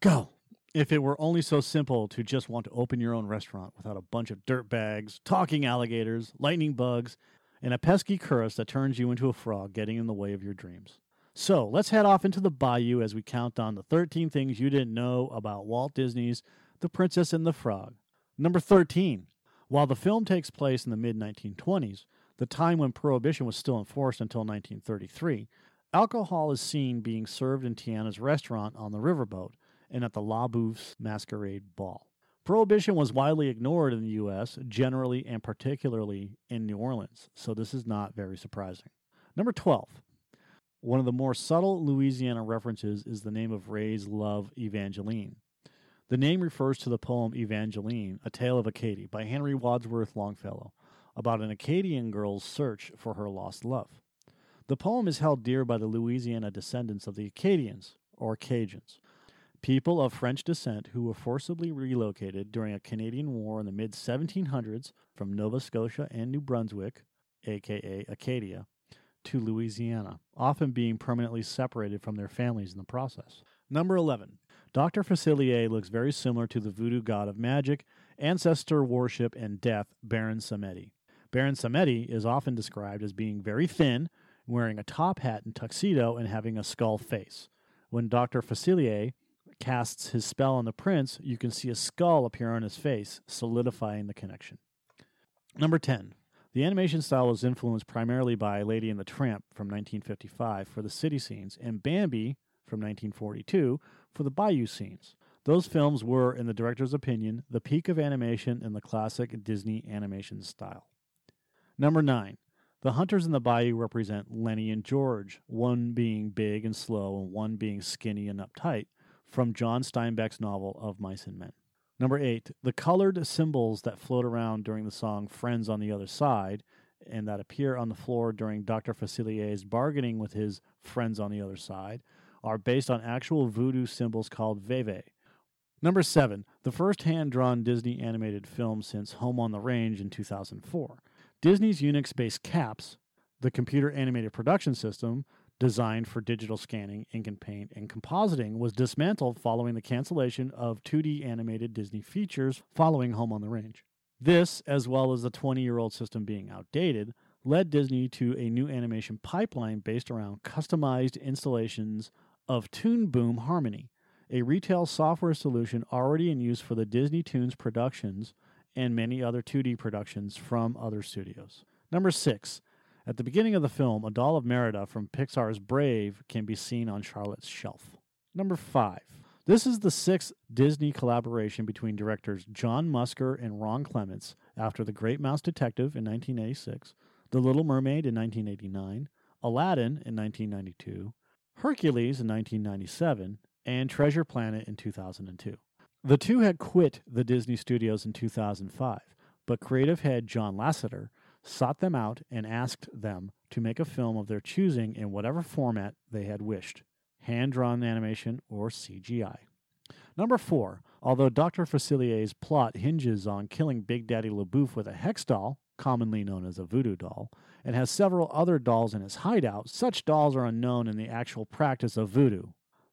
Go! If it were only so simple to just want to open your own restaurant without a bunch of dirt bags, talking alligators, lightning bugs, and a pesky curse that turns you into a frog getting in the way of your dreams. So let's head off into the bayou as we count on the 13 things you didn't know about Walt Disney's The Princess and the Frog. Number 13. While the film takes place in the mid 1920s, the time when Prohibition was still enforced until 1933, alcohol is seen being served in Tiana's restaurant on the riverboat and at the La Bouff's masquerade ball. Prohibition was widely ignored in the U.S., generally and particularly in New Orleans, so this is not very surprising. Number 12. One of the more subtle Louisiana references is the name of Ray's love, Evangeline. The name refers to the poem Evangeline, A Tale of Acadie by Henry Wadsworth Longfellow, about an Acadian girl's search for her lost love. The poem is held dear by the Louisiana descendants of the Acadians, or Cajuns, people of French descent who were forcibly relocated during a Canadian war in the mid 1700s from Nova Scotia and New Brunswick, aka Acadia, to Louisiana, often being permanently separated from their families in the process. Number 11. Dr. Facilier looks very similar to the voodoo god of magic, ancestor worship, and death, Baron Samedi. Baron Samedi is often described as being very thin, wearing a top hat and tuxedo, and having a skull face. When Dr. Facilier casts his spell on the prince, you can see a skull appear on his face, solidifying the connection. Number 10. The animation style was influenced primarily by Lady and the Tramp from 1955 for the city scenes and Bambi from 1942 for the bayou scenes. Those films were, in the director's opinion, the peak of animation in the classic Disney animation style. Number 9. The hunters in the bayou represent Lenny and George, one being big and slow and one being skinny and uptight, from John Steinbeck's novel of Mice and Men. Number eight, the colored symbols that float around during the song Friends on the Other Side and that appear on the floor during Dr. Facilier's bargaining with his friends on the other side are based on actual voodoo symbols called veve. Number seven, the first hand drawn Disney animated film since Home on the Range in 2004. Disney's Unix based CAPS, the computer animated production system, designed for digital scanning, ink and paint, and compositing, was dismantled following the cancellation of 2D animated Disney features following Home on the Range. This, as well as the 20 year old system being outdated, led Disney to a new animation pipeline based around customized installations of Toon Boom Harmony, a retail software solution already in use for the Disney Toons productions and many other 2D productions from other studios. Number six, at the beginning of the film, a doll of Merida from Pixar's Brave can be seen on Charlotte's shelf. Number 5. This is the sixth Disney collaboration between directors John Musker and Ron Clements after The Great Mouse Detective in 1986, The Little Mermaid in 1989, Aladdin in 1992, Hercules in 1997, and Treasure Planet in 2002. The two had quit the Disney studios in 2005, but creative head John Lasseter sought them out, and asked them to make a film of their choosing in whatever format they had wished hand drawn animation or CGI. Number four, although Dr. Facilier's plot hinges on killing Big Daddy La Bouff with a hex doll, commonly known as a voodoo doll, and has several other dolls in his hideout, such dolls are unknown in the actual practice of voodoo.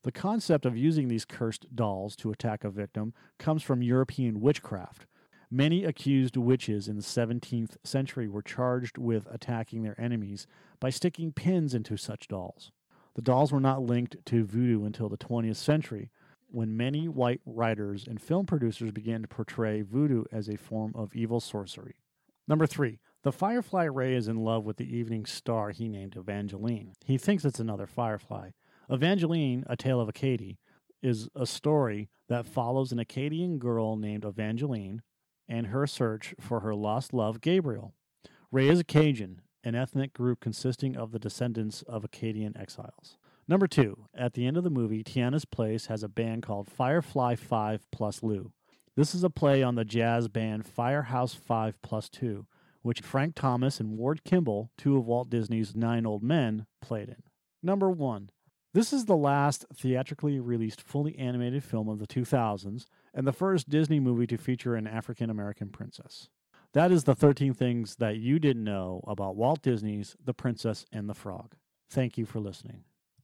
The concept of using these cursed dolls to attack a victim comes from European witchcraft, Many accused witches in the 17th century were charged with attacking their enemies by sticking pins into such dolls. The dolls were not linked to voodoo until the 20th century, when many white writers and film producers began to portray voodoo as a form of evil sorcery. Number three, the Firefly Ray is in love with the evening star he named Evangeline. He thinks it's another firefly. Evangeline, A Tale of Acadie, is a story that follows an Acadian girl named Evangeline and her search for her lost love, Gabriel. Ray is a Cajun, an ethnic group consisting of the descendants of Acadian exiles. Number two, at the end of the movie, Tiana's Place has a band called Firefly 5 plus Lou. This is a play on the jazz band Firehouse 5 plus 2, which Frank Thomas and Ward Kimball, two of Walt Disney's nine old men, played in. Number one, this is the last theatrically released fully animated film of the 2000s and the first Disney movie to feature an African American princess. That is the 13 things that you didn't know about Walt Disney's The Princess and the Frog. Thank you for listening.